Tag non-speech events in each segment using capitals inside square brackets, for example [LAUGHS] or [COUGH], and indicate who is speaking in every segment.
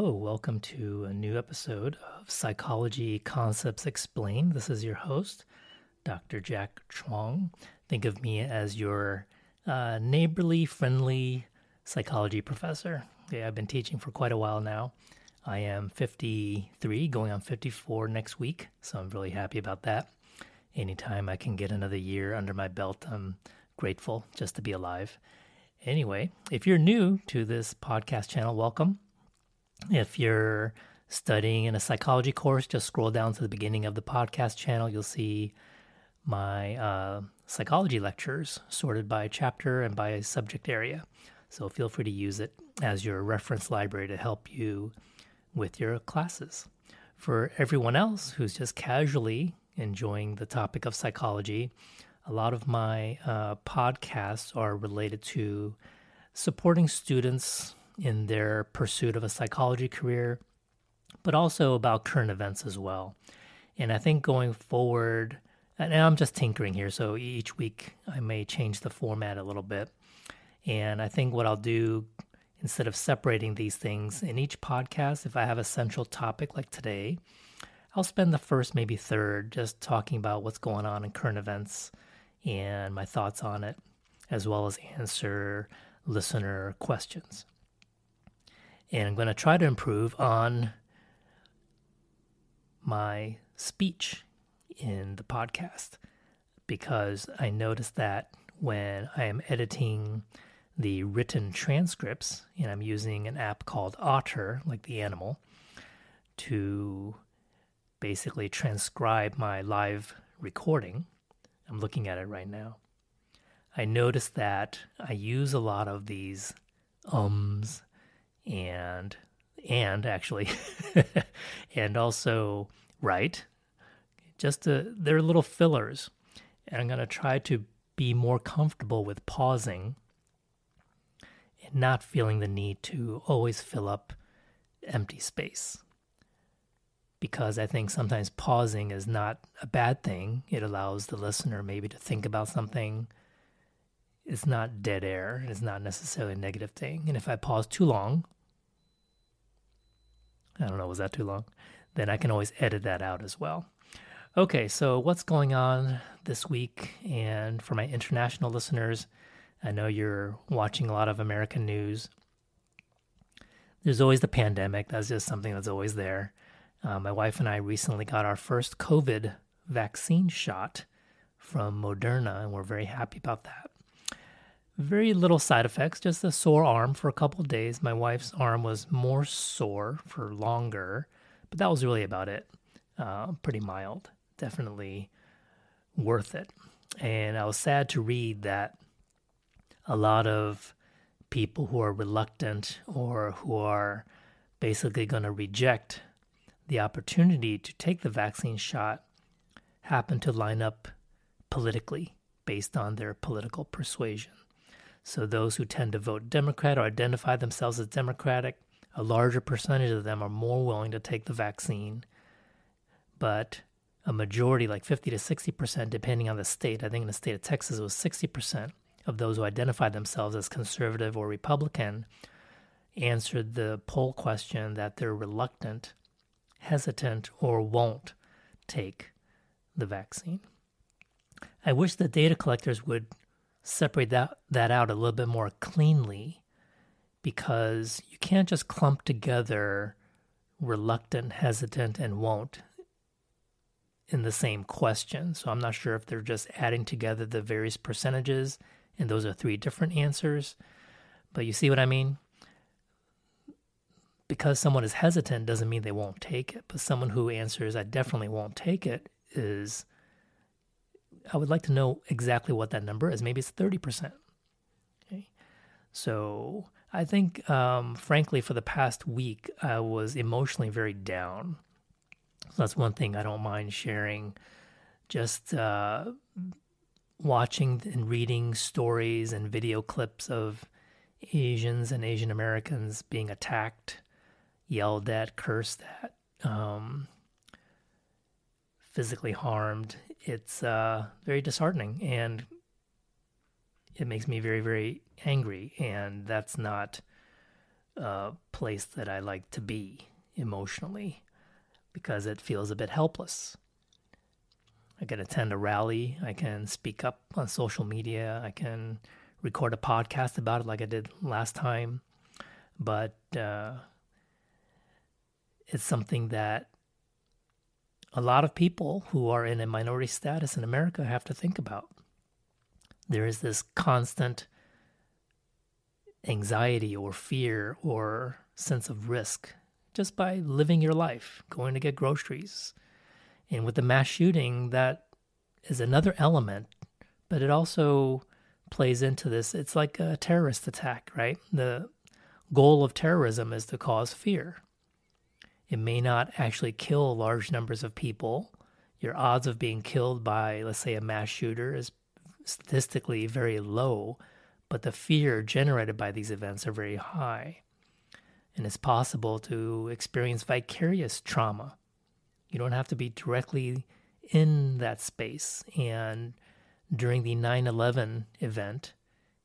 Speaker 1: Hello, welcome to a new episode of Psychology Concepts Explained. This is your host, Dr. Jack Chuang. Think of me as your uh, neighborly, friendly psychology professor. Yeah, I've been teaching for quite a while now. I am 53, going on 54 next week, so I'm really happy about that. Anytime I can get another year under my belt, I'm grateful just to be alive. Anyway, if you're new to this podcast channel, welcome. If you're studying in a psychology course, just scroll down to the beginning of the podcast channel. You'll see my uh, psychology lectures sorted by chapter and by subject area. So feel free to use it as your reference library to help you with your classes. For everyone else who's just casually enjoying the topic of psychology, a lot of my uh, podcasts are related to supporting students in their pursuit of a psychology career, but also about current events as well. And I think going forward, and I'm just tinkering here, so each week I may change the format a little bit. And I think what I'll do instead of separating these things in each podcast, if I have a central topic like today, I'll spend the first, maybe third, just talking about what's going on in current events and my thoughts on it, as well as answer listener questions. And I'm going to try to improve on my speech in the podcast because I noticed that when I am editing the written transcripts, and I'm using an app called Otter, like the animal, to basically transcribe my live recording. I'm looking at it right now. I noticed that I use a lot of these ums and and actually [LAUGHS] and also right just to, they're little fillers. And i'm going to try to be more comfortable with pausing and not feeling the need to always fill up empty space. Because i think sometimes pausing is not a bad thing. It allows the listener maybe to think about something. It's not dead air. It's not necessarily a negative thing. And if i pause too long I don't know, was that too long? Then I can always edit that out as well. Okay, so what's going on this week? And for my international listeners, I know you're watching a lot of American news. There's always the pandemic. That's just something that's always there. Uh, my wife and I recently got our first COVID vaccine shot from Moderna, and we're very happy about that. Very little side effects, just a sore arm for a couple days. My wife's arm was more sore for longer, but that was really about it. Uh, pretty mild, definitely worth it. And I was sad to read that a lot of people who are reluctant or who are basically going to reject the opportunity to take the vaccine shot happen to line up politically based on their political persuasion. So those who tend to vote Democrat or identify themselves as Democratic, a larger percentage of them are more willing to take the vaccine. But a majority, like 50 to 60%, depending on the state, I think in the state of Texas it was 60% of those who identify themselves as conservative or Republican answered the poll question that they're reluctant, hesitant, or won't take the vaccine. I wish the data collectors would separate that, that out a little bit more cleanly because you can't just clump together reluctant, hesitant, and won't in the same question. So I'm not sure if they're just adding together the various percentages and those are three different answers. But you see what I mean? Because someone is hesitant doesn't mean they won't take it. But someone who answers, I definitely won't take it, is I would like to know exactly what that number is. Maybe it's 30%. Okay. So I think, um, frankly, for the past week, I was emotionally very down. So that's one thing I don't mind sharing. Just uh, watching and reading stories and video clips of Asians and Asian Americans being attacked, yelled at, cursed at, um, physically harmed it's uh, very disheartening and it makes me very, very angry. And that's not a place that I like to be emotionally because it feels a bit helpless. I can attend a rally, I can speak up on social media, I can record a podcast about it like I did last time, but uh, it's something that a lot of people who are in a minority status in America have to think about. There is this constant anxiety or fear or sense of risk just by living your life, going to get groceries. And with the mass shooting, that is another element, but it also plays into this. It's like a terrorist attack, right? The goal of terrorism is to cause fear. It may not actually kill large numbers of people. Your odds of being killed by, let's say, a mass shooter is statistically very low, but the fear generated by these events are very high. And it's possible to experience vicarious trauma. You don't have to be directly in that space. And during the 9 11 event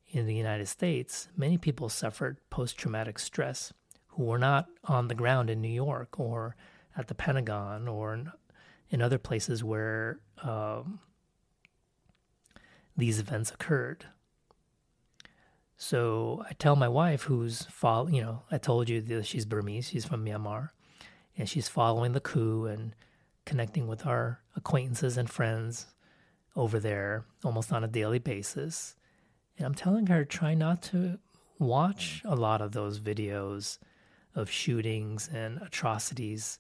Speaker 1: in the United States, many people suffered post traumatic stress who were not on the ground in New York or at the Pentagon or in, in other places where um, these events occurred. So I tell my wife, who's follow, you know, I told you that she's Burmese, she's from Myanmar, and she's following the coup and connecting with our acquaintances and friends over there almost on a daily basis. And I'm telling her, try not to watch a lot of those videos of shootings and atrocities,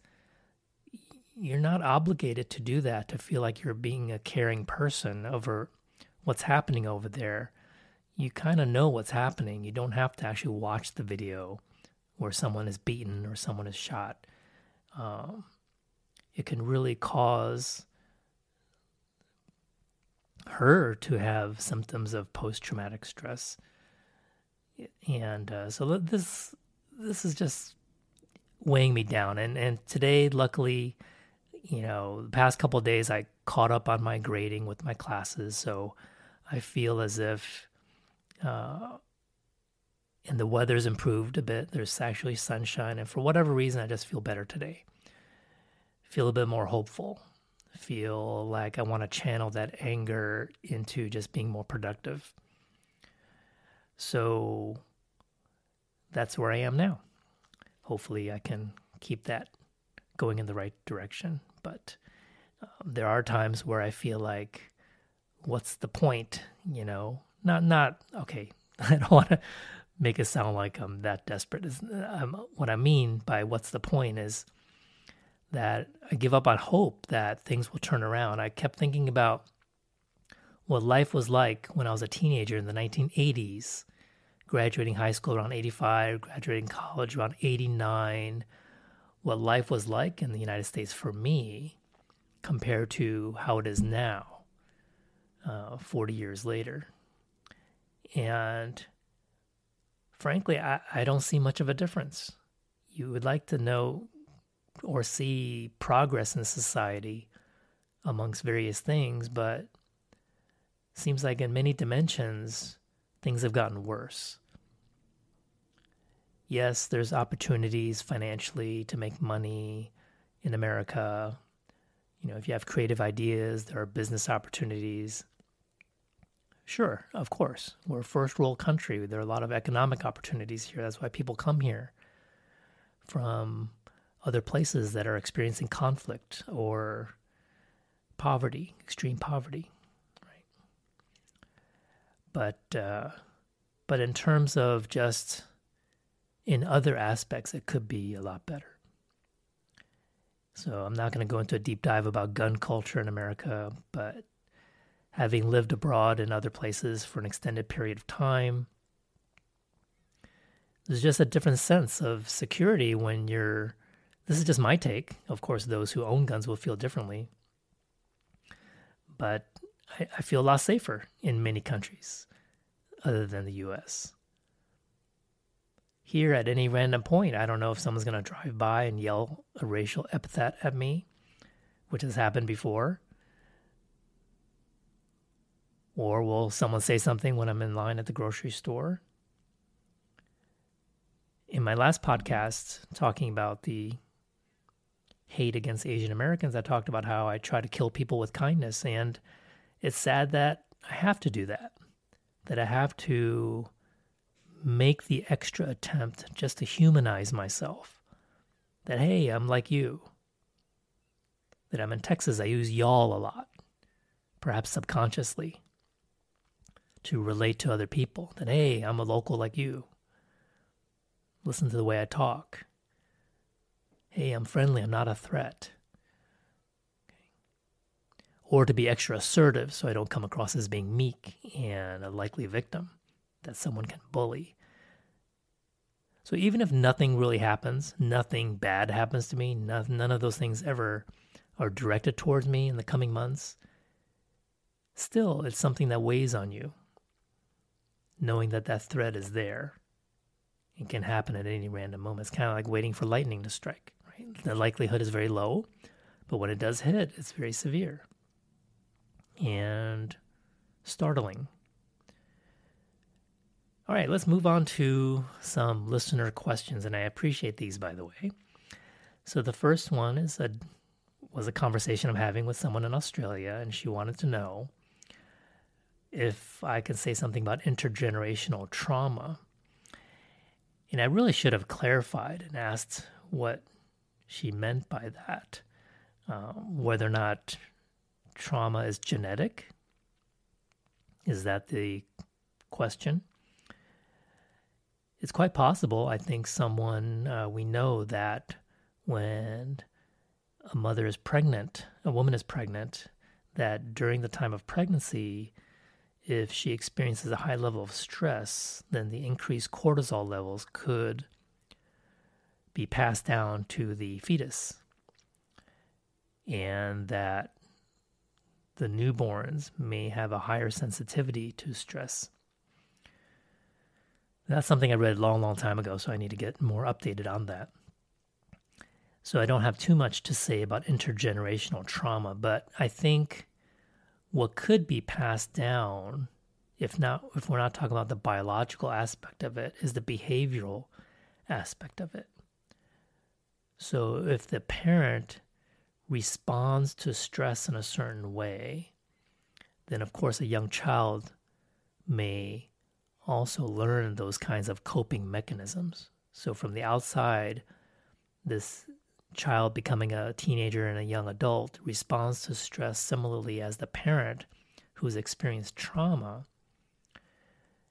Speaker 1: you're not obligated to do that to feel like you're being a caring person over what's happening over there. You kind of know what's happening. You don't have to actually watch the video where someone is beaten or someone is shot. Um, it can really cause her to have symptoms of post traumatic stress. And uh, so this this is just weighing me down. And and today, luckily, you know, the past couple days, I caught up on my grading with my classes, so I feel as if, uh, and the weather's improved a bit. There's actually sunshine, and for whatever reason, I just feel better today. Feel a bit more hopeful. Feel like I want to channel that anger into just being more productive. So that's where I am now. Hopefully, I can keep that going in the right direction. But um, there are times where I feel like, what's the point? You know, not not okay. [LAUGHS] I don't want to make it sound like I'm that desperate. Um, what I mean by what's the point is that I give up on hope that things will turn around. I kept thinking about what life was like when I was a teenager in the 1980s graduating high school around 85, graduating college around 89, what life was like in the United States for me compared to how it is now, uh, 40 years later. And frankly, I, I don't see much of a difference. You would like to know or see progress in society amongst various things, but seems like in many dimensions, things have gotten worse yes, there's opportunities financially to make money in America. You know, if you have creative ideas, there are business opportunities. Sure, of course. We're a first world country. There are a lot of economic opportunities here. That's why people come here from other places that are experiencing conflict or poverty, extreme poverty, right? But uh, but in terms of just in other aspects, it could be a lot better. So I'm not going to go into a deep dive about gun culture in America, but having lived abroad in other places for an extended period of time, there's just a different sense of security when you're. This is just my take. Of course, those who own guns will feel differently. But I, I feel a lot safer in many countries other than the US here at any random point. I don't know if someone's going to drive by and yell a racial epithet at me, which has happened before. Or will someone say something when I'm in line at the grocery store? In my last podcast, talking about the hate against Asian Americans, I talked about how I try to kill people with kindness. And it's sad that I have to do that, that I have to make the extra attempt just to humanize myself. That, hey, I'm like you. That I'm in Texas, I use y'all a lot, perhaps subconsciously, to relate to other people. That, hey, I'm a local like you. Listen to the way I talk. Hey, I'm friendly, I'm not a threat. Or to be extra assertive so I don't come across as being meek and a likely victim that someone can bully. So even if nothing really happens, nothing bad happens to me, none, none of those things ever are directed towards me in the coming months, still it's something that weighs on you, knowing that that threat is there and can happen at any random moment. It's kind of like waiting for lightning to strike. Right? The likelihood is very low, but when it does hit, it's very severe and startling all right, let's move on to some listener questions, and I appreciate these, by the way. So the first one is a was a conversation I'm having with someone in Australia, and she wanted to know if I could say something about intergenerational trauma. And I really should have clarified and asked what she meant by that, um, whether or not trauma is genetic. Is that the question? It's quite possible. I think someone uh, we know that when a mother is pregnant, a woman is pregnant, that during the time of pregnancy, if she experiences a high level of stress, then the increased cortisol levels could be passed down to the fetus. And that the newborns may have a higher sensitivity to stress. That's something I read a long, long time ago, so I need to get more updated on that. So I don't have too much to say about intergenerational trauma, but I think what could be passed down, if not if we're not talking about the biological aspect of it, is the behavioral aspect of it. So if the parent responds to stress in a certain way, then of course a young child may also learn those kinds of coping mechanisms. So, from the outside, this child becoming a teenager and a young adult responds to stress similarly as the parent who's experienced trauma.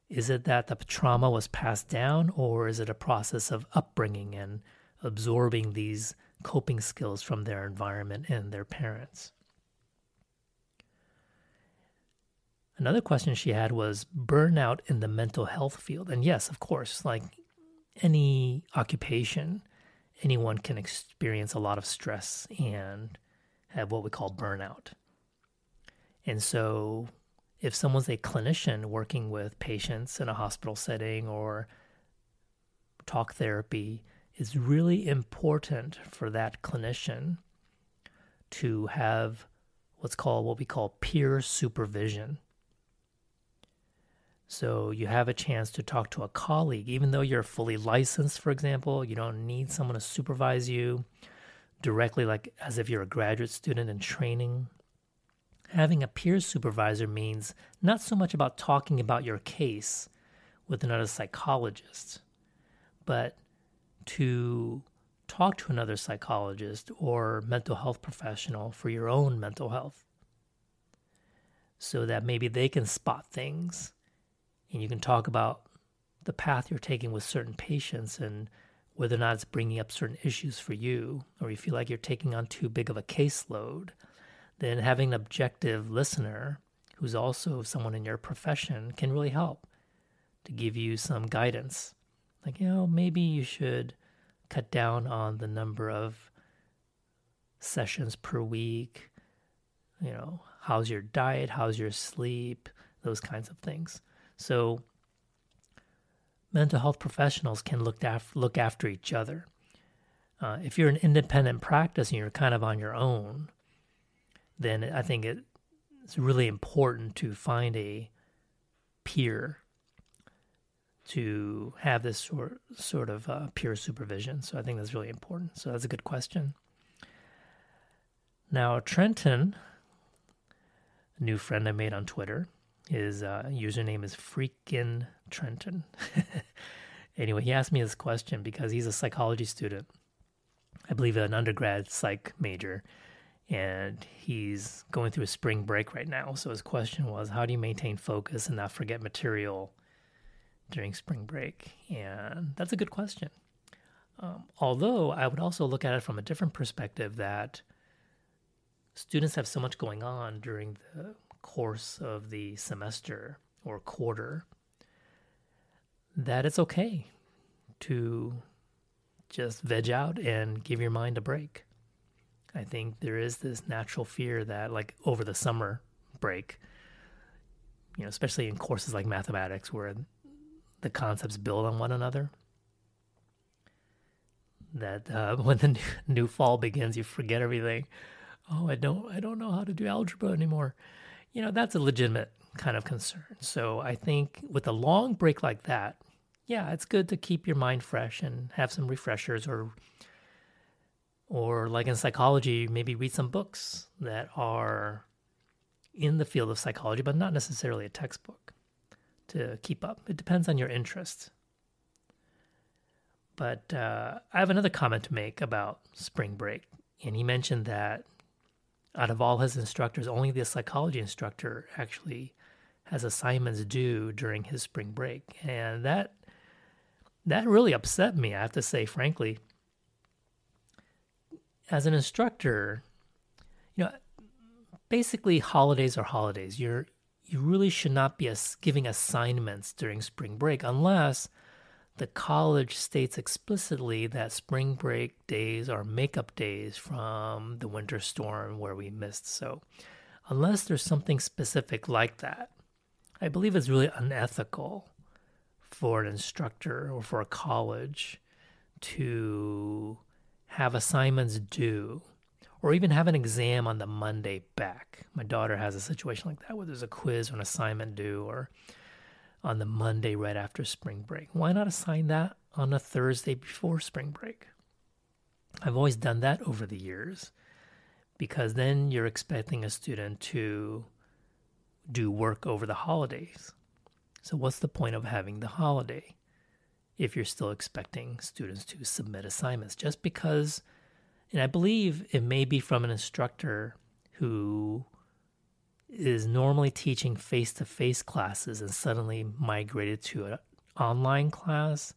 Speaker 1: Is it that the trauma was passed down, or is it a process of upbringing and absorbing these coping skills from their environment and their parents? Another question she had was burnout in the mental health field. And yes, of course, like any occupation, anyone can experience a lot of stress and have what we call burnout. And so, if someone's a clinician working with patients in a hospital setting or talk therapy, it's really important for that clinician to have what's called what we call peer supervision. So you have a chance to talk to a colleague, even though you're fully licensed, for example, you don't need someone to supervise you directly, like as if you're a graduate student in training. Having a peer supervisor means not so much about talking about your case with another psychologist, but to talk to another psychologist or mental health professional for your own mental health. So that maybe they can spot things and you can talk about the path you're taking with certain patients and whether or not it's bringing up certain issues for you, or you feel like you're taking on too big of a caseload, then having an objective listener who's also someone in your profession can really help to give you some guidance. Like, you know, maybe you should cut down on the number of sessions per week. You know, how's your diet? How's your sleep? Those kinds of things. So mental health professionals can look after, look after each other. Uh, if you're an independent practice and you're kind of on your own, then I think it, it's really important to find a peer to have this sort sort of uh, peer supervision. So I think that's really important. So that's a good question. Now Trenton, a new friend I made on Twitter, his uh, username is freaking Trenton. [LAUGHS] anyway, he asked me this question because he's a psychology student. I believe an undergrad psych major, and he's going through a spring break right now. So his question was, how do you maintain focus and not forget material during spring break? And that's a good question. Um, although I would also look at it from a different perspective that students have so much going on during the course of the semester or quarter that it's okay to just veg out and give your mind a break. I think there is this natural fear that, like, over the summer break, you know, especially in courses like mathematics where the concepts build on one another, that uh, [LAUGHS] when the new fall begins, you forget everything. Oh, I don't, I don't know how to do algebra anymore. You know, that's a legitimate kind of concern. So I think with a long break like that, yeah, it's good to keep your mind fresh and have some refreshers or or like in psychology, maybe read some books that are in the field of psychology, but not necessarily a textbook to keep up. It depends on your interest. But uh, I have another comment to make about spring break. And he mentioned that out of all his instructors, only the psychology instructor actually has assignments due during his spring break. And that that really upset me, I have to say, frankly. As an instructor, you know, basically holidays are holidays. You're you really should not be giving assignments during spring break unless the college states explicitly that spring break days are makeup days from the winter storm where we missed. So, unless there's something specific like that, I believe it's really unethical for an instructor or for a college to have assignments due or even have an exam on the Monday back. My daughter has a situation like that where there's a quiz or an assignment due or on the Monday right after spring break. Why not assign that on a Thursday before spring break? I've always done that over the years because then you're expecting a student to do work over the holidays. So, what's the point of having the holiday if you're still expecting students to submit assignments? Just because, and I believe it may be from an instructor who is normally teaching face to face classes and suddenly migrated to an online class,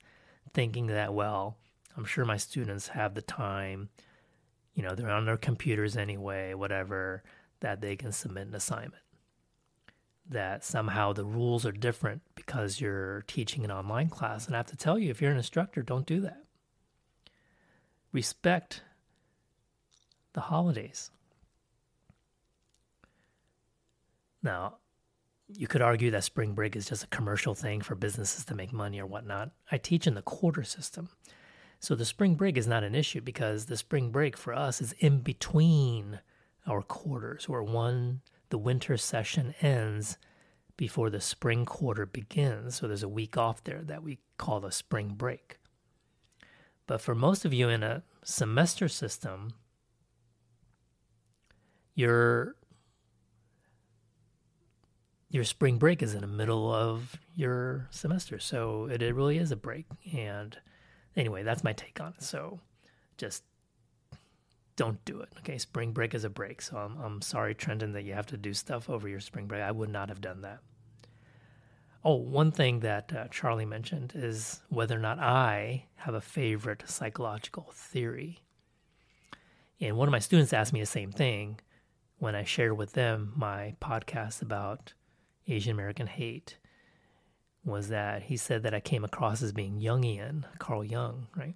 Speaker 1: thinking that, well, I'm sure my students have the time, you know, they're on their computers anyway, whatever, that they can submit an assignment that somehow the rules are different because you're teaching an online class. And I have to tell you, if you're an instructor, don't do that. Respect the holidays. Now, you could argue that spring break is just a commercial thing for businesses to make money or whatnot. I teach in the quarter system. So the spring break is not an issue because the spring break for us is in between our quarters, where one the winter session ends before the spring quarter begins. So there's a week off there that we call the spring break. But for most of you in a semester system, your your spring break is in the middle of your semester. So it, it really is a break. And anyway, that's my take on it. So just don't do it. Okay, spring break is a break. So I'm I'm sorry, Trenton, that you have to do stuff over your spring break. I would not have done that. Oh, one thing that uh, Charlie mentioned is whether or not I have a favorite psychological theory. And one of my students asked me the same thing when I shared with them my podcast about Asian American hate. Was that he said that I came across as being Jungian, Carl Jung, right?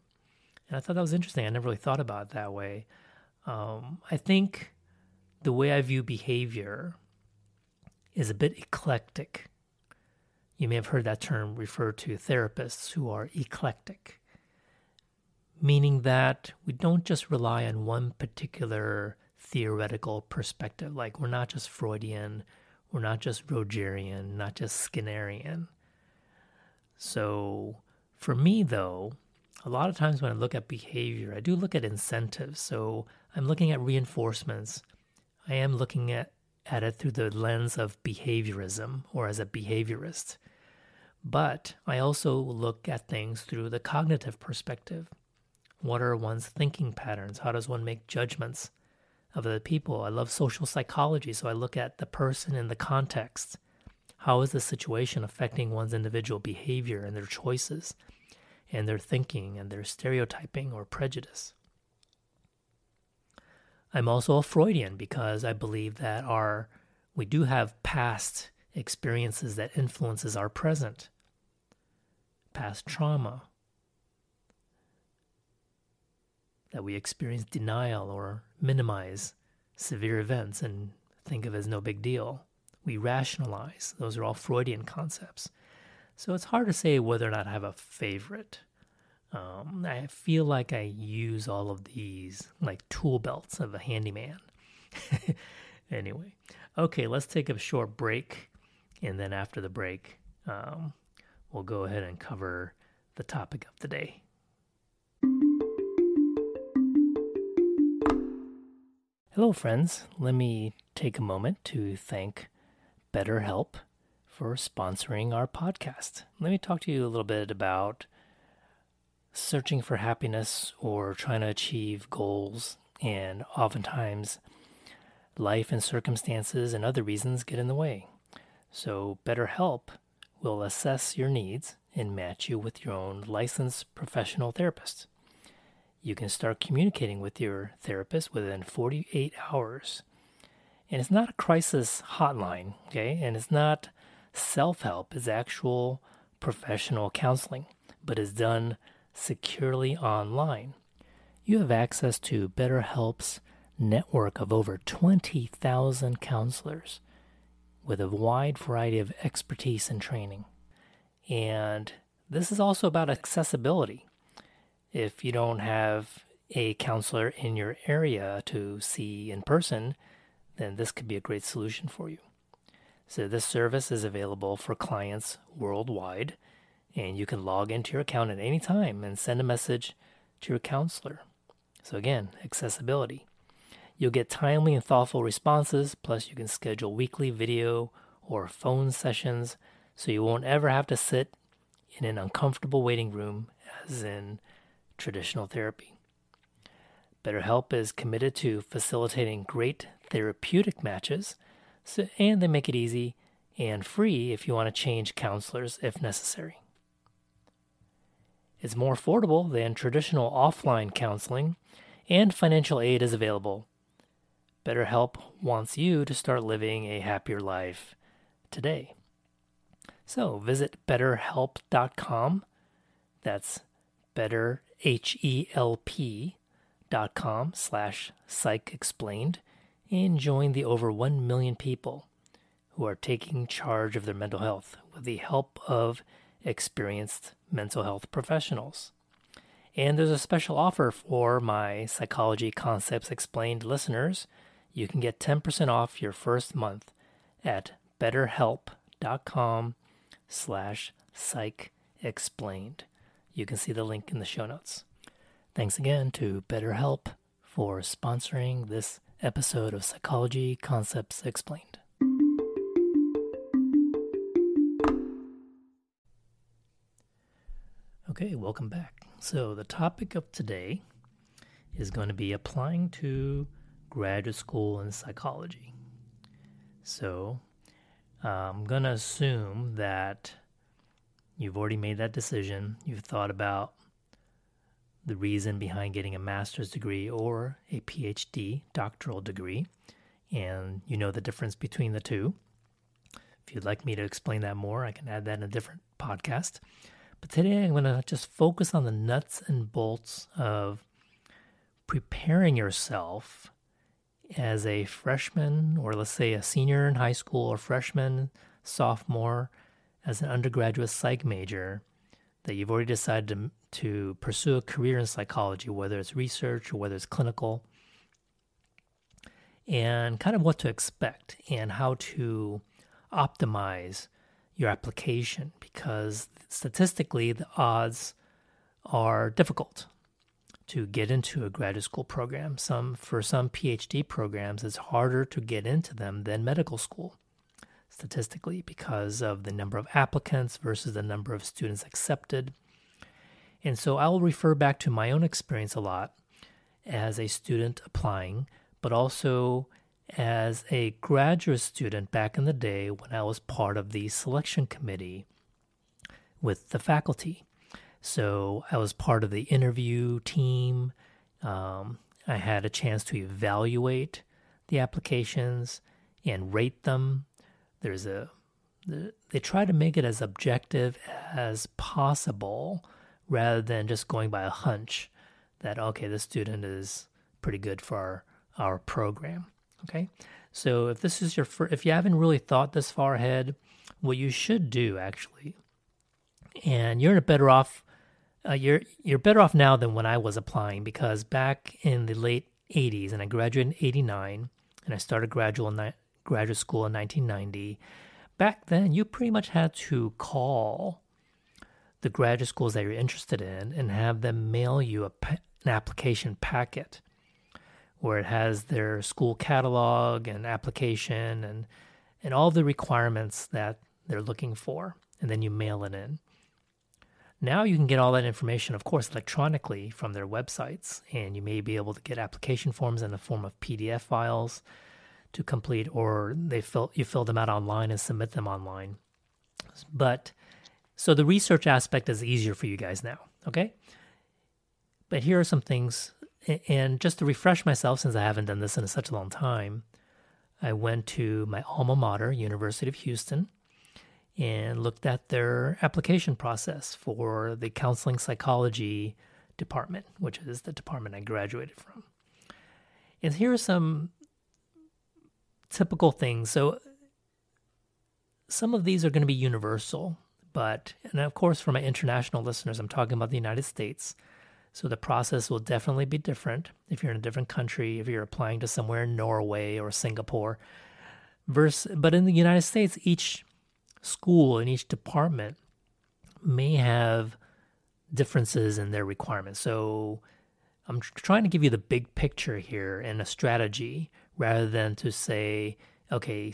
Speaker 1: And I thought that was interesting. I never really thought about it that way. Um, I think the way I view behavior is a bit eclectic. You may have heard that term referred to therapists who are eclectic, meaning that we don't just rely on one particular theoretical perspective. Like we're not just Freudian, we're not just Rogerian, not just Skinnerian. So for me, though, a lot of times when I look at behavior, I do look at incentives. So I'm looking at reinforcements. I am looking at, at it through the lens of behaviorism or as a behaviorist. But I also look at things through the cognitive perspective. What are one's thinking patterns? How does one make judgments of other people? I love social psychology, so I look at the person in the context. How is the situation affecting one's individual behavior and their choices, and their thinking and their stereotyping or prejudice? I'm also a Freudian because I believe that our we do have past experiences that influences our present, past trauma, that we experience denial or minimize severe events and think of as no big deal. We rationalize. Those are all Freudian concepts. So it's hard to say whether or not I have a favorite. Um, I feel like I use all of these like tool belts of a handyman. [LAUGHS] anyway, okay, let's take a short break. And then after the break, um, we'll go ahead and cover the topic of the day. Hello, friends. Let me take a moment to thank BetterHelp for sponsoring our podcast. Let me talk to you a little bit about searching for happiness or trying to achieve goals, and oftentimes life and circumstances and other reasons get in the way. So, BetterHelp will assess your needs and match you with your own licensed professional therapist you can start communicating with your therapist within 48 hours. And it's not a crisis hotline, okay? And it's not self help, it's actual professional counseling, but is done securely online. You have access to BetterHelp's network of over 20,000 counselors with a wide variety of expertise and training. And this is also about accessibility. If you don't have a counselor in your area to see in person, then this could be a great solution for you. So, this service is available for clients worldwide, and you can log into your account at any time and send a message to your counselor. So, again, accessibility. You'll get timely and thoughtful responses, plus, you can schedule weekly video or phone sessions so you won't ever have to sit in an uncomfortable waiting room, as in traditional therapy. BetterHelp is committed to facilitating great therapeutic matches, so, and they make it easy and free if you want to change counselors if necessary. It's more affordable than traditional offline counseling, and financial aid is available. BetterHelp wants you to start living a happier life today. So visit betterhelp.com. That's better H-E-L-P dot com slash psych explained and join the over 1 million people who are taking charge of their mental health with the help of experienced mental health professionals. And there's a special offer for my Psychology Concepts Explained listeners. You can get 10% off your first month at betterhelp.com slash psych explained. You can see the link in the show notes. Thanks again to BetterHelp for sponsoring this episode of Psychology Concepts Explained. Okay, welcome back. So, the topic of today is going to be applying to graduate school in psychology. So, uh, I'm going to assume that You've already made that decision. You've thought about the reason behind getting a master's degree or a PhD, doctoral degree, and you know the difference between the two. If you'd like me to explain that more, I can add that in a different podcast. But today I'm going to just focus on the nuts and bolts of preparing yourself as a freshman, or let's say a senior in high school, or freshman, sophomore, as an undergraduate psych major that you've already decided to, to pursue a career in psychology, whether it's research or whether it's clinical, and kind of what to expect and how to optimize your application because statistically the odds are difficult to get into a graduate school program. Some for some PhD programs it's harder to get into them than medical school statistically because of the number of applicants versus the number of students accepted. And so I'll refer back to my own experience a lot as a student applying, but also as a graduate student back in the day when I was part of the selection committee with the faculty. So I was part of the interview team. Um, I had a chance to evaluate the applications and rate them. There's a they try to make it as objective as possible rather than just going by a hunch that okay this student is pretty good for our, our program okay? So if this is your first if you haven't really thought this far ahead what you should do actually and you're better off uh, you're you're better off now than when I was applying because back in the late 80s and I graduated in 89 and I started graduate graduate school in 1990 back then you pretty much had to call the graduate schools that you're interested in and have them mail you a, an application packet where it has their school catalog and application and and all the requirements that they're looking for and then you mail it in. Now you can get all that information of course electronically from their websites and you may be able to get application forms in the form of pdf files to complete or they fill you fill them out online and submit them online but so the research aspect is easier for you guys now okay but here are some things and just to refresh myself, since I haven't done this in such a long time, I went to my alma mater, University of Houston, and looked at their application process for the counseling psychology department, which is the department I graduated from. And here are some typical things. So, some of these are going to be universal, but, and of course, for my international listeners, I'm talking about the United States. So the process will definitely be different if you're in a different country, if you're applying to somewhere in Norway or Singapore. Versus, but in the United States, each school and each department may have differences in their requirements. So I'm trying to give you the big picture here and a strategy rather than to say, okay,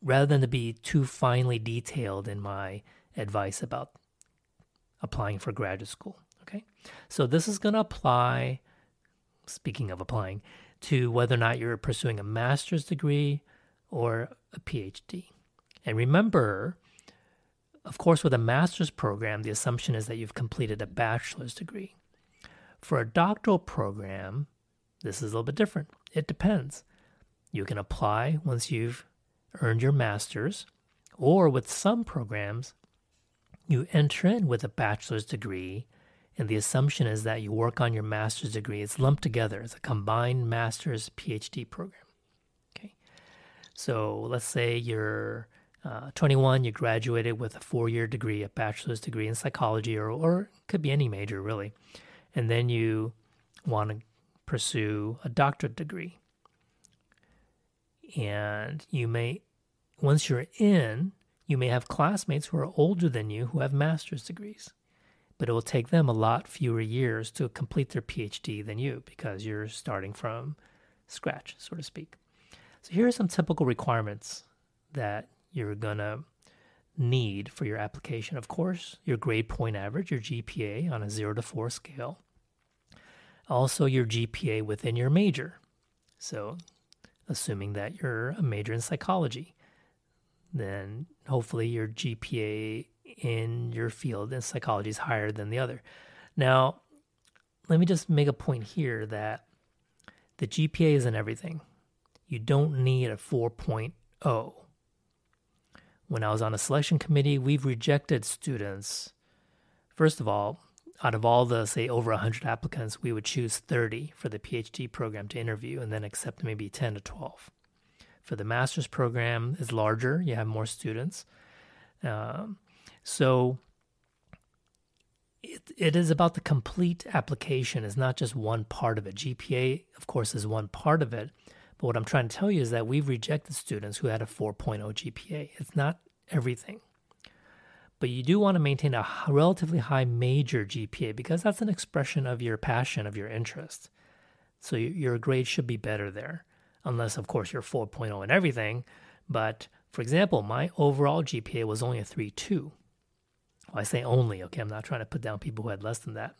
Speaker 1: rather than to be too finely detailed in my advice about applying for graduate school. Okay, so this is going to apply, speaking of applying, to whether or not you're pursuing a master's degree or a PhD. And remember, of course, with a master's program, the assumption is that you've completed a bachelor's degree. For a doctoral program, this is a little bit different. It depends. You can apply once you've earned your master's, or with some programs, you enter in with a bachelor's degree and the assumption is that you work on your master's degree. It's lumped together. It's a combined master's PhD program. Okay. So let's say you're uh, 21, you graduated with a four year degree, a bachelor's degree in psychology, or, or could be any major really. And then you want to pursue a doctorate degree. And you may, once you're in, you may have classmates who are older than you who have master's degrees but it will take them a lot fewer years to complete their PhD than you because you're starting from scratch, so to speak. So here are some typical requirements that you're going to need for your application. Of course, your grade point average, your GPA on a 0 to 4 scale. Also, your GPA within your major. So, assuming that you're a major in psychology, then hopefully your GPA in your field in psychology is higher than the other. Now, let me just make a point here that the GPA isn't everything. You don't need a 4.0. When I was on a selection committee, we've rejected students. First of all, out of all the, say, over 100 applicants, we would choose 30 for the PhD program to interview and then accept maybe 10 to 12. For the master's program, is larger, you have more students. Um, so it, it is about the complete application. It's not just one part of it. GPA, of course, is one part of it. But what I'm trying to tell you is that we've rejected students who had a 4.0 GPA. It's not everything. But you do want to maintain a relatively high major GPA because that's an expression of your passion, of your interest. So your grade should be better there, unless, of course, you're 4.0 in everything. But for example, my overall GPA was only a 3.2. Well, I say only, okay, I'm not trying to put down people who had less than that.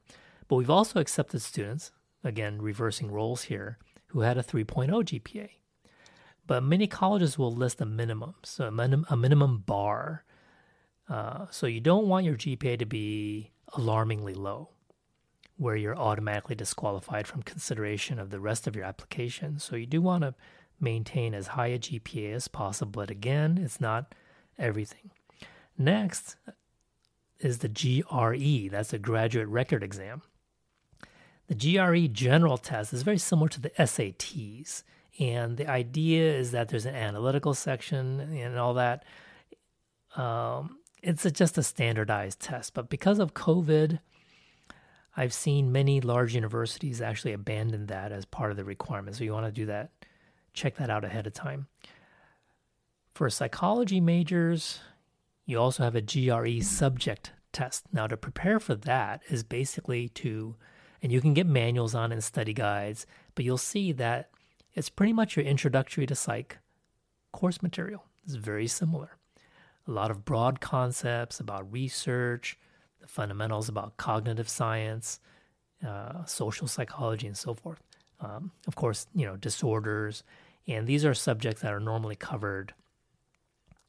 Speaker 1: But we've also accepted students, again, reversing roles here, who had a 3.0 GPA. But many colleges will list a minimum, so a, minim- a minimum bar. Uh, so you don't want your GPA to be alarmingly low, where you're automatically disqualified from consideration of the rest of your application. So you do want to maintain as high a GPA as possible, but again, it's not everything. Next is the GRE, that's a graduate record exam. The GRE general test is very similar to the SATs. And the idea is that there's an analytical section and all that. Um, it's a, just a standardized test. But because of COVID, I've seen many large universities actually abandon that as part of the requirement. So you want to do that, check that out ahead of time. For psychology majors, you also have a GRE subject test. Now, to prepare for that is basically to and you can get manuals on and study guides, but you'll see that it's pretty much your introductory to psych course material. It's very similar. A lot of broad concepts about research, the fundamentals about cognitive science, uh, social psychology, and so forth. Um, of course, you know, disorders, and these are subjects that are normally covered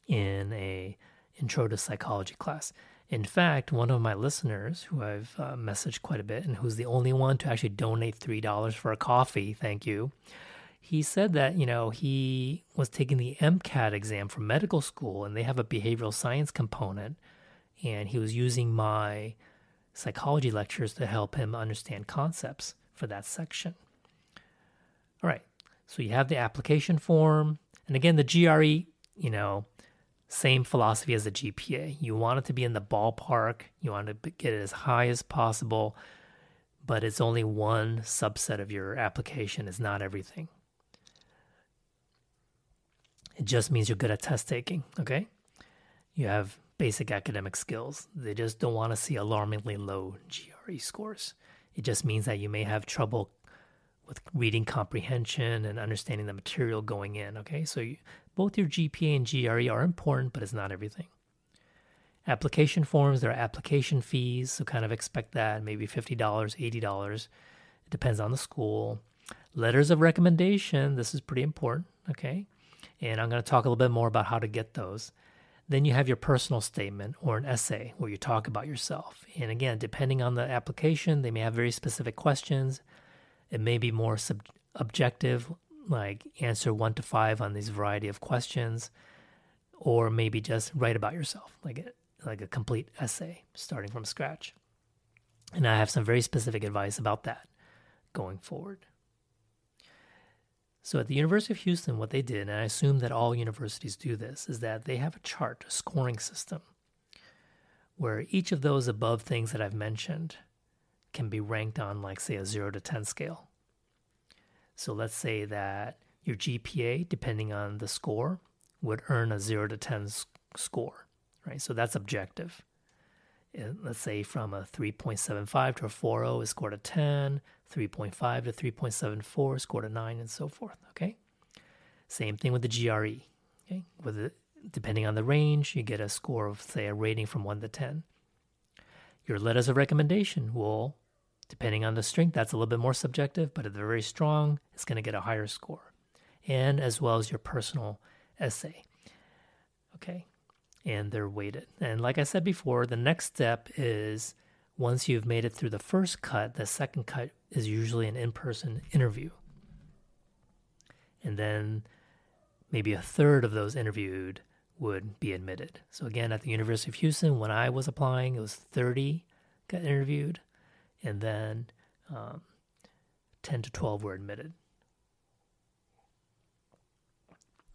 Speaker 1: in a intro to psychology class. In fact, one of my listeners, who I've uh, messaged quite a bit and who's the only one to actually donate $3 for a coffee, thank you, he said that, you know, he was taking the MCAT exam for medical school and they have a behavioral science component. And he was using my psychology lectures to help him understand concepts for that section. All right, so you have the application form. And again, the GRE, you know, same philosophy as the GPA. You want it to be in the ballpark, you want to get it as high as possible, but it's only one subset of your application, it's not everything. It just means you're good at test taking, okay? You have basic academic skills. They just don't want to see alarmingly low GRE scores. It just means that you may have trouble with reading comprehension and understanding the material going in. Okay, so you, both your GPA and GRE are important, but it's not everything. Application forms, there are application fees, so kind of expect that maybe $50, $80. It depends on the school. Letters of recommendation, this is pretty important. Okay, and I'm going to talk a little bit more about how to get those. Then you have your personal statement or an essay where you talk about yourself. And again, depending on the application, they may have very specific questions it may be more sub- objective, like answer one to five on these variety of questions, or maybe just write about yourself, like a, like a complete essay starting from scratch. And I have some very specific advice about that going forward. So at the University of Houston, what they did, and I assume that all universities do this, is that they have a chart, a scoring system, where each of those above things that I've mentioned can be ranked on, like, say, a 0 to 10 scale. So let's say that your GPA, depending on the score, would earn a 0 to 10 score, right? So that's objective. Let's say from a 3.75 to a 4.0 is scored a 10, 3.5 to 3.74 scored a 9, and so forth, okay? Same thing with the GRE, okay? With it, depending on the range, you get a score of, say, a rating from 1 to 10. Your letters of recommendation will Depending on the strength, that's a little bit more subjective, but if they're very strong, it's going to get a higher score. And as well as your personal essay. Okay. And they're weighted. And like I said before, the next step is once you've made it through the first cut, the second cut is usually an in person interview. And then maybe a third of those interviewed would be admitted. So, again, at the University of Houston, when I was applying, it was 30 got interviewed and then um, 10 to 12 were admitted.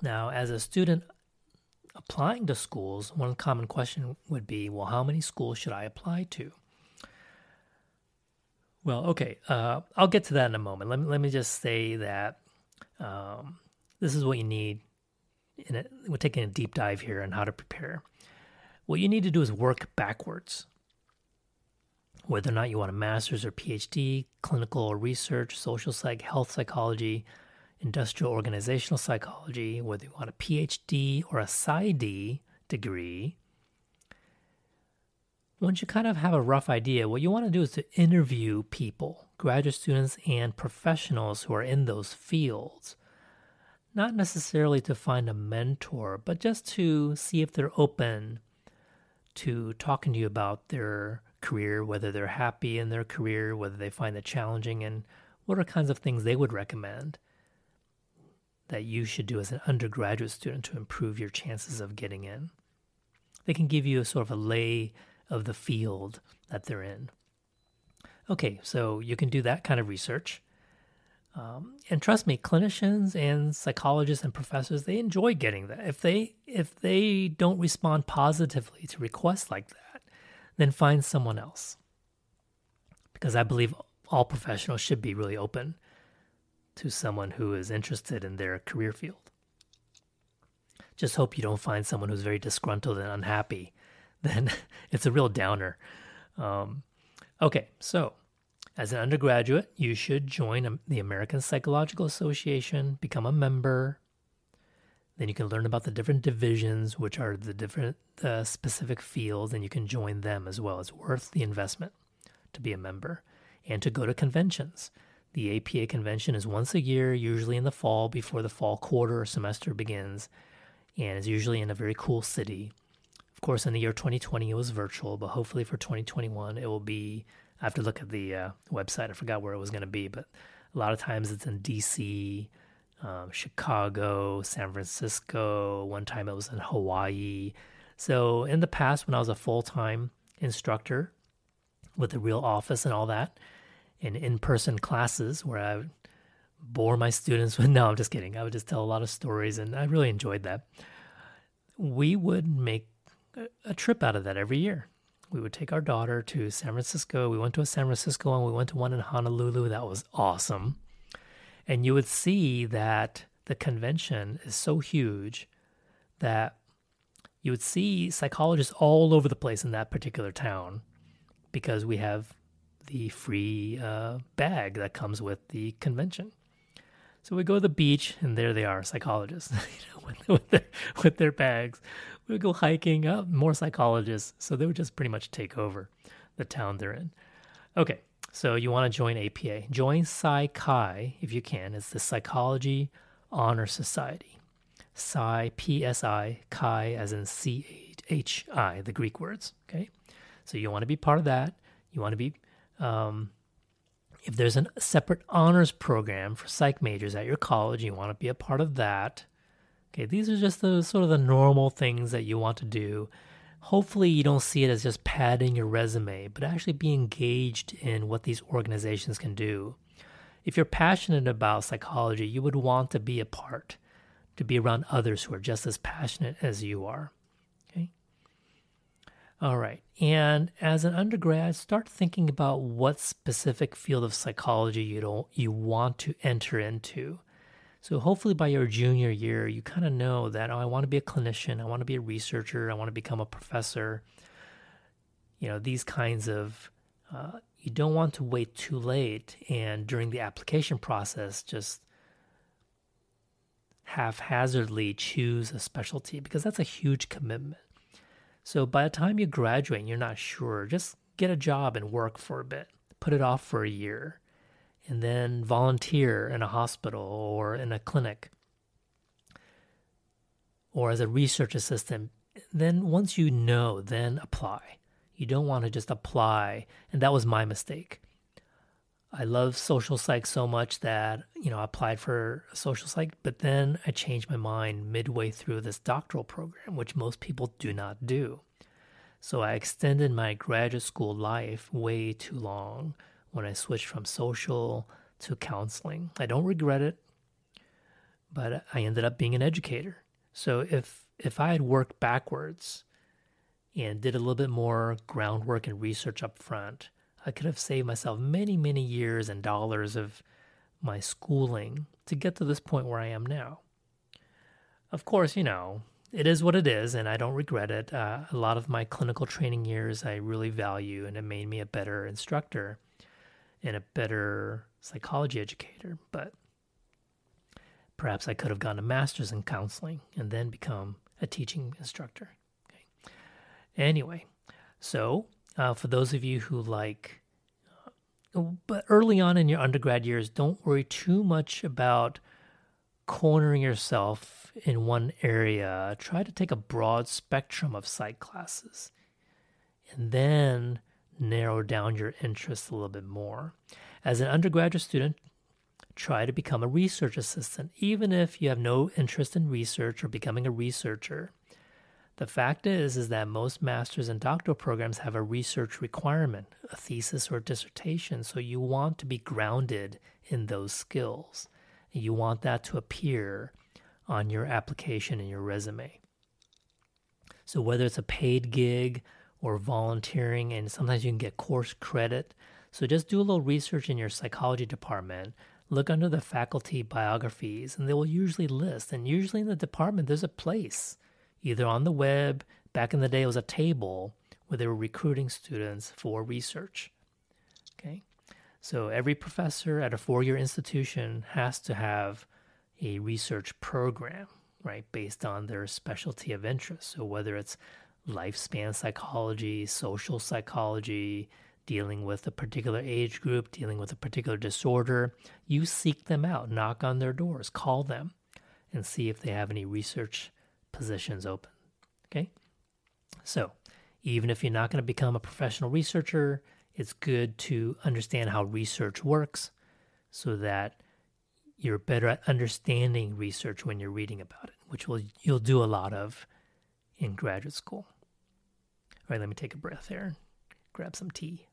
Speaker 1: Now, as a student applying to schools, one common question would be well, how many schools should I apply to? Well, okay, uh, I'll get to that in a moment. Let me, let me just say that um, this is what you need. A, we're taking a deep dive here on how to prepare. what you need to do is work backwards. Whether or not you want a master's or PhD, clinical or research, social psych, health psychology, industrial organizational psychology, whether you want a PhD or a PsyD degree, once you kind of have a rough idea, what you want to do is to interview people, graduate students and professionals who are in those fields. Not necessarily to find a mentor, but just to see if they're open to talking to you about their career, whether they're happy in their career, whether they find it challenging, and what are kinds of things they would recommend that you should do as an undergraduate student to improve your chances of getting in. They can give you a sort of a lay of the field that they're in. Okay, so you can do that kind of research. Um, and trust me, clinicians and psychologists and professors they enjoy getting that. If they if they don't respond positively to requests like that, then find someone else. Because I believe all professionals should be really open to someone who is interested in their career field. Just hope you don't find someone who's very disgruntled and unhappy. [LAUGHS] Then it's a real downer. Um, okay, so as an undergraduate, you should join the American Psychological Association, become a member. Then you can learn about the different divisions, which are the different uh, specific fields, and you can join them as well. It's worth the investment to be a member and to go to conventions. The APA convention is once a year, usually in the fall before the fall quarter or semester begins, and is usually in a very cool city. Of course, in the year 2020, it was virtual, but hopefully for 2021, it will be. I have to look at the uh, website. I forgot where it was going to be, but a lot of times it's in DC, um, Chicago, San Francisco. One time it was in Hawaii. So in the past, when I was a full time instructor with a real office and all that, in in-person classes where I bore my students with. [LAUGHS] No, I'm just kidding. I would just tell a lot of stories, and I really enjoyed that. We would make a trip out of that every year. We would take our daughter to San Francisco. We went to a San Francisco and we went to one in Honolulu. That was awesome. And you would see that the convention is so huge that you would see psychologists all over the place in that particular town because we have the free uh, bag that comes with the convention. So we go to the beach, and there they are, psychologists, [LAUGHS] you know, with, with, their, with their bags. We would go hiking, up, more psychologists. So they would just pretty much take over the town they're in. Okay, so you want to join APA. Join Psi Chi if you can. It's the Psychology Honor Society. Psi, P S I, Chi as in C H I, the Greek words. Okay, so you want to be part of that. You want to be um, if there's a separate honors program for psych majors at your college, you want to be a part of that. Okay, these are just the sort of the normal things that you want to do. Hopefully, you don't see it as just padding your resume, but actually be engaged in what these organizations can do. If you're passionate about psychology, you would want to be a part, to be around others who are just as passionate as you are. Okay? All right. And as an undergrad, start thinking about what specific field of psychology you don't you want to enter into. So hopefully by your junior year, you kind of know that oh, I want to be a clinician, I want to be a researcher, I want to become a professor. You know, these kinds of uh, you don't want to wait too late and during the application process just haphazardly choose a specialty because that's a huge commitment. So by the time you graduate and you're not sure, just get a job and work for a bit. Put it off for a year and then volunteer in a hospital or in a clinic or as a research assistant. Then once you know, then apply. You don't want to just apply. And that was my mistake. I love social psych so much that, you know, I applied for social psych, but then I changed my mind midway through this doctoral program, which most people do not do. So I extended my graduate school life way too long when I switched from social to counseling. I don't regret it, but I ended up being an educator. So if if I had worked backwards and did a little bit more groundwork and research up front, I could have saved myself many, many years and dollars of my schooling to get to this point where I am now. Of course, you know, it is what it is, and I don't regret it. Uh, a lot of my clinical training years I really value, and it made me a better instructor and a better psychology educator. But perhaps I could have gotten a master's in counseling and then become a teaching instructor. Okay. Anyway, so uh, for those of you who like, uh, but early on in your undergrad years, don't worry too much about cornering yourself in one area. Try to take a broad spectrum of psych classes and then narrow down your interests a little bit more. As an undergraduate student, try to become a research assistant, even if you have no interest in research or becoming a researcher. The fact is is that most master's and doctoral programs have a research requirement, a thesis or dissertation, so you want to be grounded in those skills. You want that to appear on your application and your resume. So whether it's a paid gig or volunteering and sometimes you can get course credit. So just do a little research in your psychology department look under the faculty biographies and they will usually list. And usually in the department there's a place either on the web back in the day it was a table where they were recruiting students for research. Okay? So every professor at a four-year institution has to have a research program right based on their specialty of interest. So whether it's lifespan psychology social psychology dealing with a particular age group, dealing with a particular disorder, you seek them out, knock on their doors, call them, and see if they have any research positions open. Okay? So, even if you're not going to become a professional researcher, it's good to understand how research works so that you're better at understanding research when you're reading about it, which will you'll do a lot of in graduate school. All right, let me take a breath here. Grab some tea.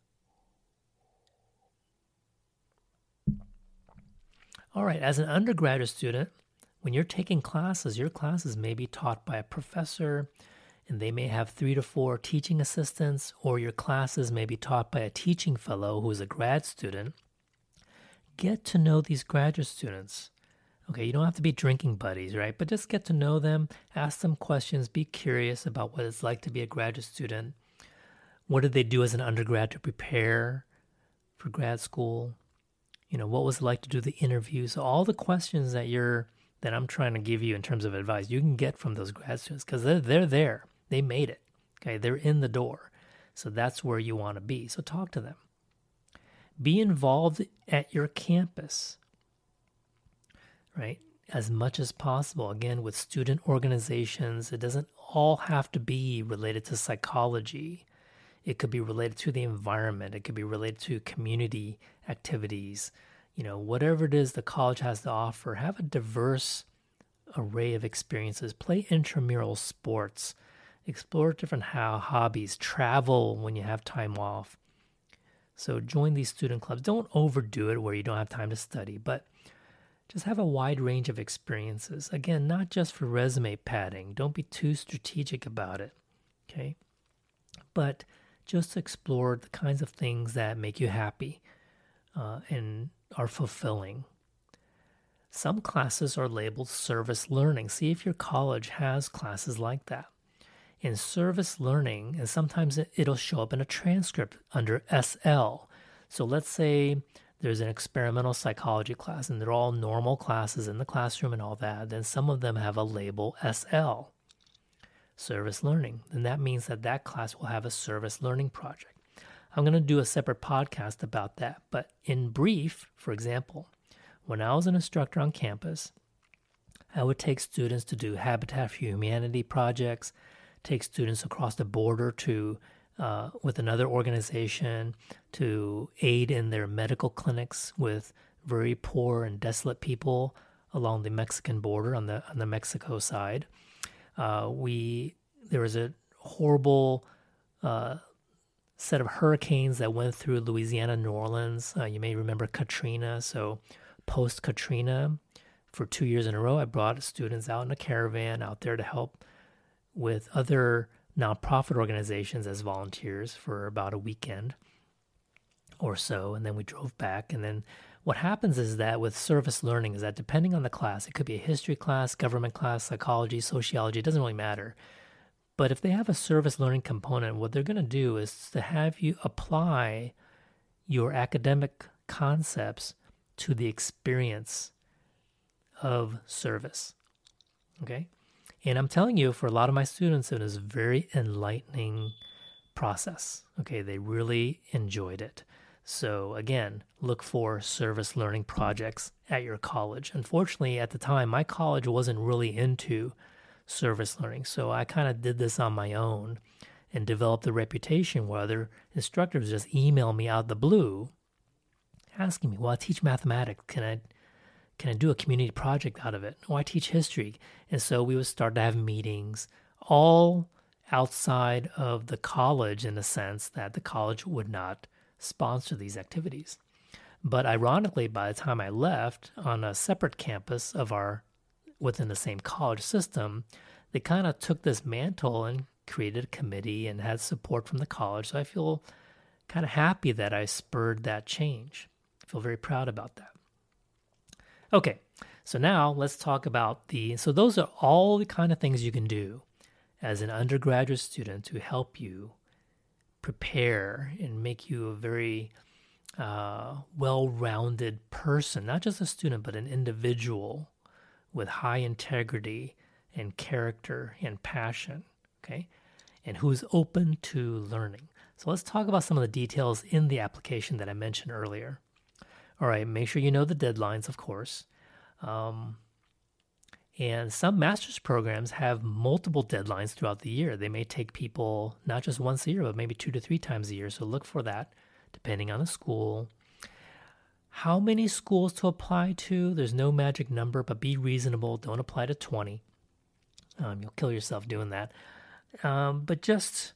Speaker 1: All right, as an undergraduate student, when you're taking classes, your classes may be taught by a professor, and they may have three to four teaching assistants, or your classes may be taught by a teaching fellow who is a grad student. Get to know these graduate students. Okay, you don't have to be drinking buddies, right? But just get to know them, ask them questions, be curious about what it's like to be a graduate student. What did they do as an undergrad to prepare for grad school? you know what was it like to do the interview? So all the questions that you're that i'm trying to give you in terms of advice you can get from those grad students because they're, they're there. They made it okay? They're in the door. So that's where you want to be. So talk to them. Be involved at your campus right as much as possible again with student organizations it doesn't all have to be related to psychology it could be related to the environment. It could be related to community activities. You know, whatever it is the college has to offer, have a diverse array of experiences. Play intramural sports. Explore different hobbies. Travel when you have time off. So join these student clubs. Don't overdo it where you don't have time to study, but just have a wide range of experiences. Again, not just for resume padding. Don't be too strategic about it. Okay? But just explore the kinds of things that make you happy uh, and are fulfilling. Some classes are labeled service learning. See if your college has classes like that. In service learning, and sometimes it'll show up in a transcript under SL. So let's say there's an experimental psychology class, and they're all normal classes in the classroom and all that. Then some of them have a label SL service learning. And that means that that class will have a service learning project. I'm going to do a separate podcast about that. But in brief, for example, when I was an instructor on campus, I would take students to do Habitat for Humanity projects, take students across the border to uh, with another organization to aid in their medical clinics with very poor and desolate people along the Mexican border on the on the Mexico side. Uh, we there was a horrible uh, set of hurricanes that went through Louisiana, New Orleans. Uh, you may remember Katrina. So post Katrina, for two years in a row, I brought students out in a caravan out there to help with other nonprofit organizations as volunteers for about a weekend or so. And then we drove back, and then what happens is that with service learning is that depending on the class, it could be a history class, government class, psychology, sociology, it doesn't really matter. But if they have a service learning component, what they're going to do is to have you apply your academic concepts to the experience of service. Okay? And I'm telling you, for a lot of my students, it was a very enlightening process. Okay, they really enjoyed it. So, again, look for service learning projects at your college. Unfortunately, at the time, my college wasn't really into service learning. So, I kind of did this on my own and developed a reputation where other instructors just email me out the blue asking me, Well, I teach mathematics. Can I can I do a community project out of it? I teach history. And so we would start to have meetings all outside of the college in the sense that the college would not sponsor these activities. But ironically, by the time I left on a separate campus of our within the same college system, they kind of took this mantle and created a committee and had support from the college. So I feel kind of happy that I spurred that change. I feel very proud about that. Okay, so now let's talk about the. So, those are all the kind of things you can do as an undergraduate student to help you prepare and make you a very uh, well rounded person, not just a student, but an individual with high integrity and character and passion, okay? And who's open to learning. So let's talk about some of the details in the application that I mentioned earlier. All right, make sure you know the deadlines, of course. Um, and some master's programs have multiple deadlines throughout the year. They may take people not just once a year, but maybe two to three times a year. So look for that depending on the school. How many schools to apply to? There's no magic number, but be reasonable. Don't apply to 20. Um, you'll kill yourself doing that. Um, but just,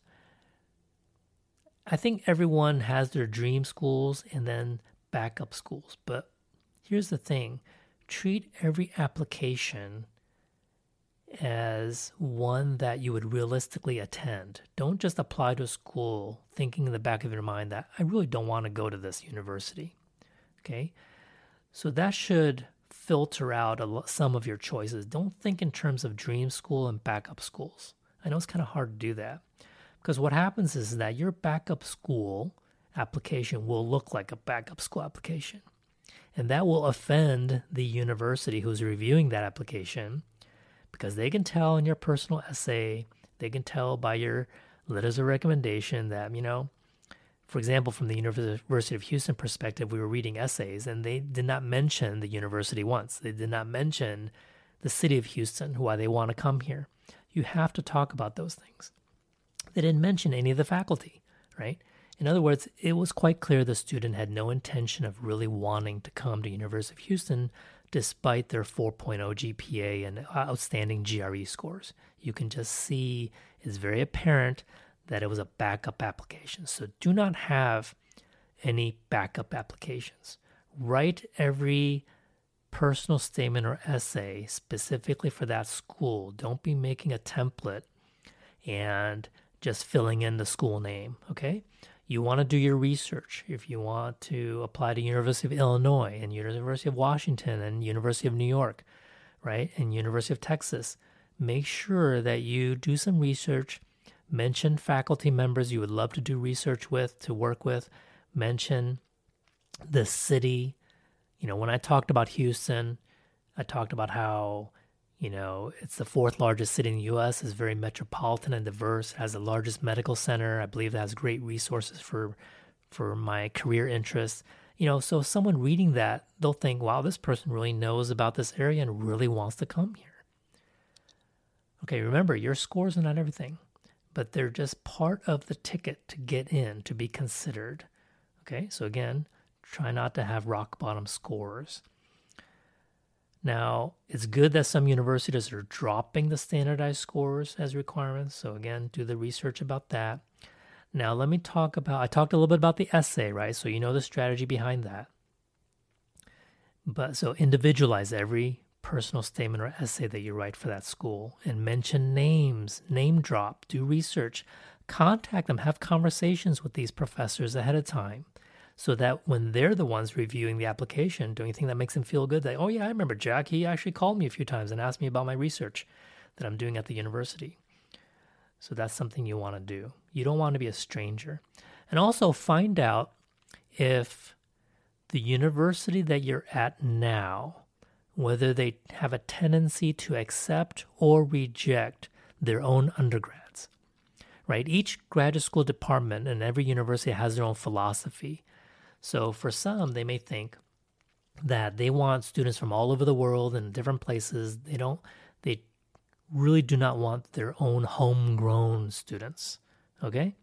Speaker 1: I think everyone has their dream schools and then backup schools. But here's the thing treat every application as one that you would realistically attend. Don't just apply to a school thinking in the back of your mind that I really don't want to go to this university. Okay? So that should filter out some of your choices. Don't think in terms of dream school and backup schools. I know it's kind of hard to do that because what happens is that your backup school application will look like a backup school application. And that will offend the university who's reviewing that application because they can tell in your personal essay, they can tell by your letters of recommendation that, you know, for example, from the University of Houston perspective, we were reading essays and they did not mention the university once. They did not mention the city of Houston, why they want to come here. You have to talk about those things. They didn't mention any of the faculty, right? In other words, it was quite clear the student had no intention of really wanting to come to University of Houston despite their 4.0 GPA and outstanding GRE scores. You can just see it's very apparent that it was a backup application. So do not have any backup applications. Write every personal statement or essay specifically for that school. Don't be making a template and just filling in the school name, okay? You want to do your research, if you want to apply to University of Illinois and University of Washington and University of New York, right, and University of Texas, make sure that you do some research. Mention faculty members you would love to do research with, to work with. Mention the city. You know, when I talked about Houston, I talked about how you know, it's the fourth largest city in the U.S. is very metropolitan and diverse. Has the largest medical center. I believe that has great resources for for my career interests. You know, so someone reading that, they'll think, "Wow, this person really knows about this area and really wants to come here." Okay, remember, your scores are not everything, but they're just part of the ticket to get in, to be considered. Okay, so again, try not to have rock bottom scores. Now, it's good that some universities are dropping the standardized scores as requirements. So, again, do the research about that. Now, let me talk about, I talked a little bit about the essay, right? So, you know the strategy behind that. But so, individualize every personal statement or essay that you write for that school and mention names, name drop, do research, contact them, have conversations with these professors ahead of time so that when they're the ones reviewing the application, do anything that makes them feel good, that, oh, yeah, I remember Jack. He actually called me a few times and asked me about my research that I'm doing at the university. So that's something you want to do. You don't want to be a stranger. And also find out if the university that you're at now, whether they have a tendency to accept or reject their own undergrads. Right? Each graduate school department and every university has their own philosophy. So for some, they may think that they want students from all over the world and different places. They don't they really do not want their own homegrown students. Okay?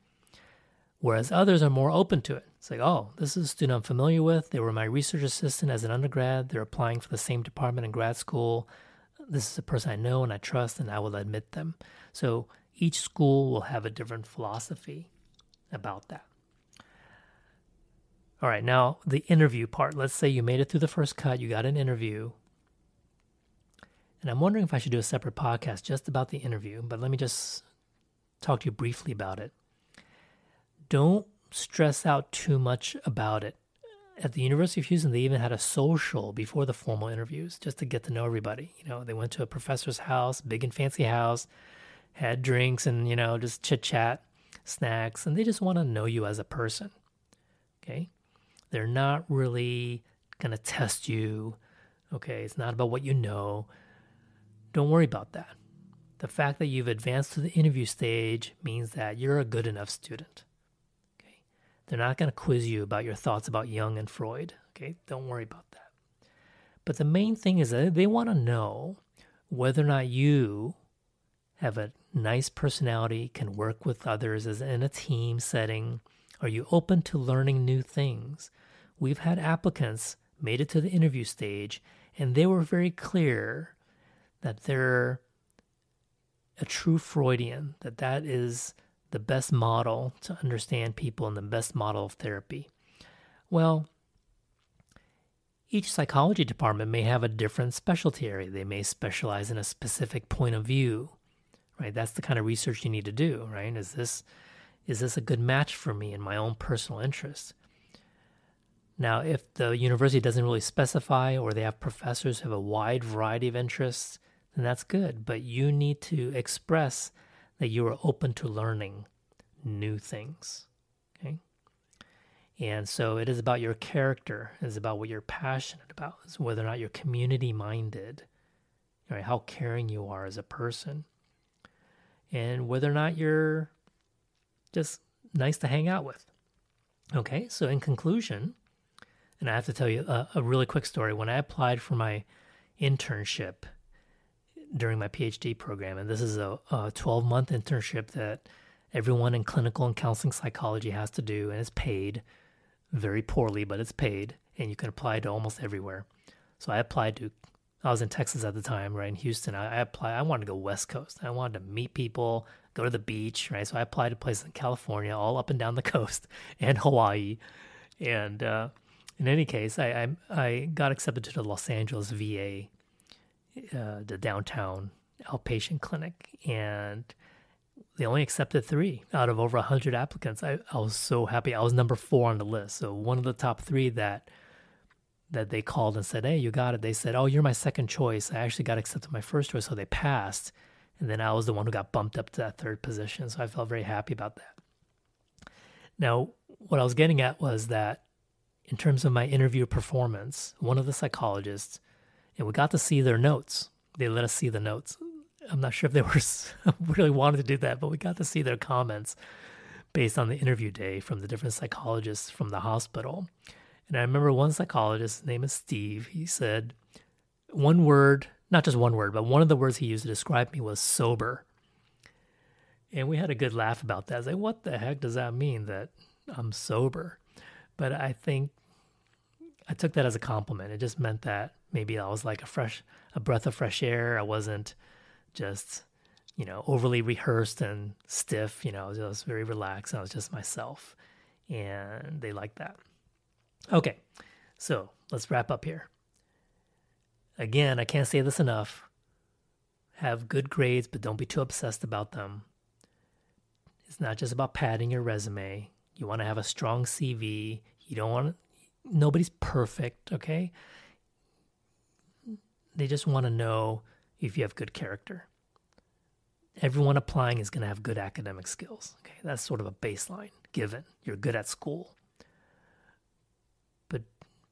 Speaker 1: Whereas others are more open to it. It's like, oh, this is a student I'm familiar with. They were my research assistant as an undergrad. They're applying for the same department in grad school. This is a person I know and I trust, and I will admit them. So each school will have a different philosophy about that. All right, now the interview part. Let's say you made it through the first cut, you got an interview. And I'm wondering if I should do a separate podcast just about the interview, but let me just talk to you briefly about it. Don't stress out too much about it. At the University of Houston, they even had a social before the formal interviews just to get to know everybody. You know, they went to a professor's house, big and fancy house, had drinks and, you know, just chit chat, snacks, and they just want to know you as a person. Okay. They're not really going to test you. Okay. It's not about what you know. Don't worry about that. The fact that you've advanced to the interview stage means that you're a good enough student. Okay. They're not going to quiz you about your thoughts about Jung and Freud. Okay. Don't worry about that. But the main thing is that they want to know whether or not you have a nice personality, can work with others as in a team setting. Are you open to learning new things? We've had applicants made it to the interview stage and they were very clear that they're a true Freudian, that that is the best model to understand people and the best model of therapy. Well, each psychology department may have a different specialty area. They may specialize in a specific point of view, right? That's the kind of research you need to do, right? Is this is this a good match for me in my own personal interests? Now, if the university doesn't really specify or they have professors who have a wide variety of interests, then that's good. But you need to express that you are open to learning new things. Okay. And so it is about your character, it is about what you're passionate about, whether or not you're community minded, right? How caring you are as a person, and whether or not you're just nice to hang out with. Okay, so in conclusion, and I have to tell you a, a really quick story. When I applied for my internship during my PhD program, and this is a, a 12 month internship that everyone in clinical and counseling psychology has to do, and it's paid very poorly, but it's paid, and you can apply to almost everywhere. So I applied to. I was in Texas at the time, right in Houston. I, I applied. I wanted to go West Coast. I wanted to meet people, go to the beach, right? So I applied to places in California, all up and down the [LAUGHS] coast, and Hawaii, and uh, in any case, I, I, I got accepted to the Los Angeles VA uh, the downtown outpatient clinic, and they only accepted three out of over 100 applicants. I, I was so happy. I was number four on the list. So one of the top three that that they called and said, "Hey, you got it." They said, "Oh, you're my second choice." I actually got accepted my first choice, so they passed, and then I was the one who got bumped up to that third position. So I felt very happy about that. Now, what I was getting at was that in terms of my interview performance, one of the psychologists and we got to see their notes. They let us see the notes. I'm not sure if they were [LAUGHS] really wanted to do that, but we got to see their comments based on the interview day from the different psychologists from the hospital. And I remember one psychologist, his name is Steve, he said one word, not just one word, but one of the words he used to describe me was sober. And we had a good laugh about that. I was like, what the heck does that mean that I'm sober? But I think I took that as a compliment. It just meant that maybe I was like a fresh, a breath of fresh air. I wasn't just, you know, overly rehearsed and stiff. You know, I was just very relaxed. I was just myself, and they liked that. Okay, so let's wrap up here. Again, I can't say this enough. Have good grades, but don't be too obsessed about them. It's not just about padding your resume. You want to have a strong CV. You don't want nobody's perfect, okay? They just want to know if you have good character. Everyone applying is going to have good academic skills. Okay, that's sort of a baseline given. You're good at school. But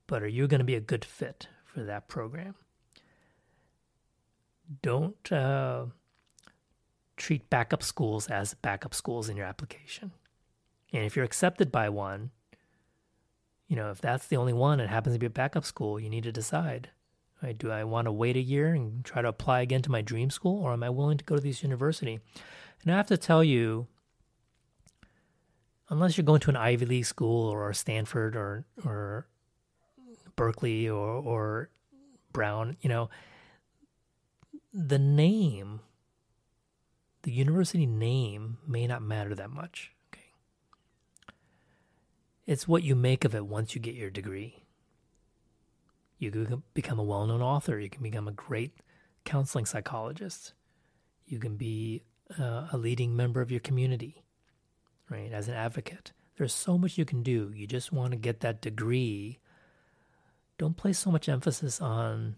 Speaker 1: but are you going to be a good fit for that program? Don't uh, treat backup schools as backup schools in your application. And if you're accepted by one, you know, if that's the only one and happens to be a backup school, you need to decide. Right? Do I want to wait a year and try to apply again to my dream school, or am I willing to go to this university? And I have to tell you, unless you're going to an Ivy League school or Stanford or or Berkeley or or Brown, you know, the name, the university name may not matter that much. It's what you make of it once you get your degree. You can become a well known author. You can become a great counseling psychologist. You can be uh, a leading member of your community, right? As an advocate. There's so much you can do. You just want to get that degree. Don't place so much emphasis on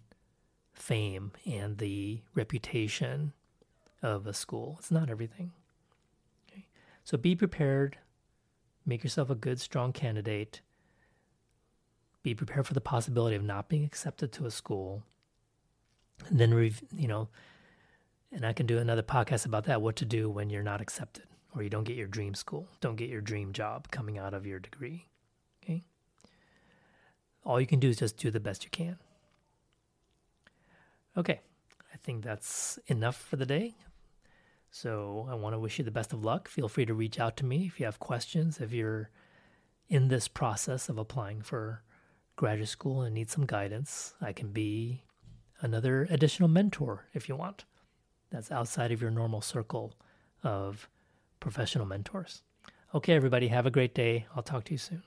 Speaker 1: fame and the reputation of a school. It's not everything. Okay? So be prepared. Make yourself a good, strong candidate. Be prepared for the possibility of not being accepted to a school. And then, you know, and I can do another podcast about that what to do when you're not accepted or you don't get your dream school, don't get your dream job coming out of your degree. Okay? All you can do is just do the best you can. Okay, I think that's enough for the day. So I want to wish you the best of luck. Feel free to reach out to me if you have questions, if you're in this process of applying for graduate school and need some guidance. I can be another additional mentor if you want. That's outside of your normal circle of professional mentors. Okay, everybody, have a great day. I'll talk to you soon.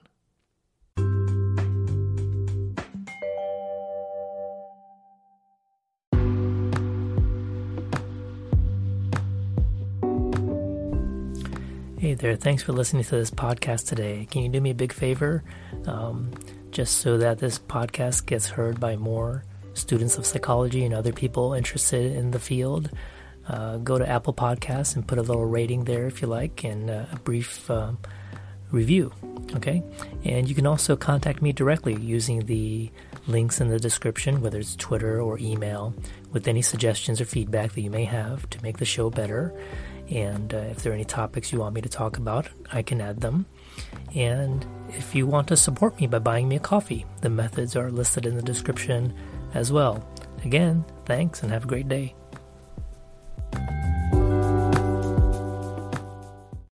Speaker 1: Hey there, thanks for listening to this podcast today. Can you do me a big favor? Um, just so that this podcast gets heard by more students of psychology and other people interested in the field, uh, go to Apple Podcasts and put a little rating there if you like and uh, a brief um, review. Okay? And you can also contact me directly using the links in the description, whether it's Twitter or email, with any suggestions or feedback that you may have to make the show better. And uh, if there are any topics you want me to talk about, I can add them. And if you want to support me by buying me a coffee, the methods are listed in the description as well. Again, thanks and have a great day.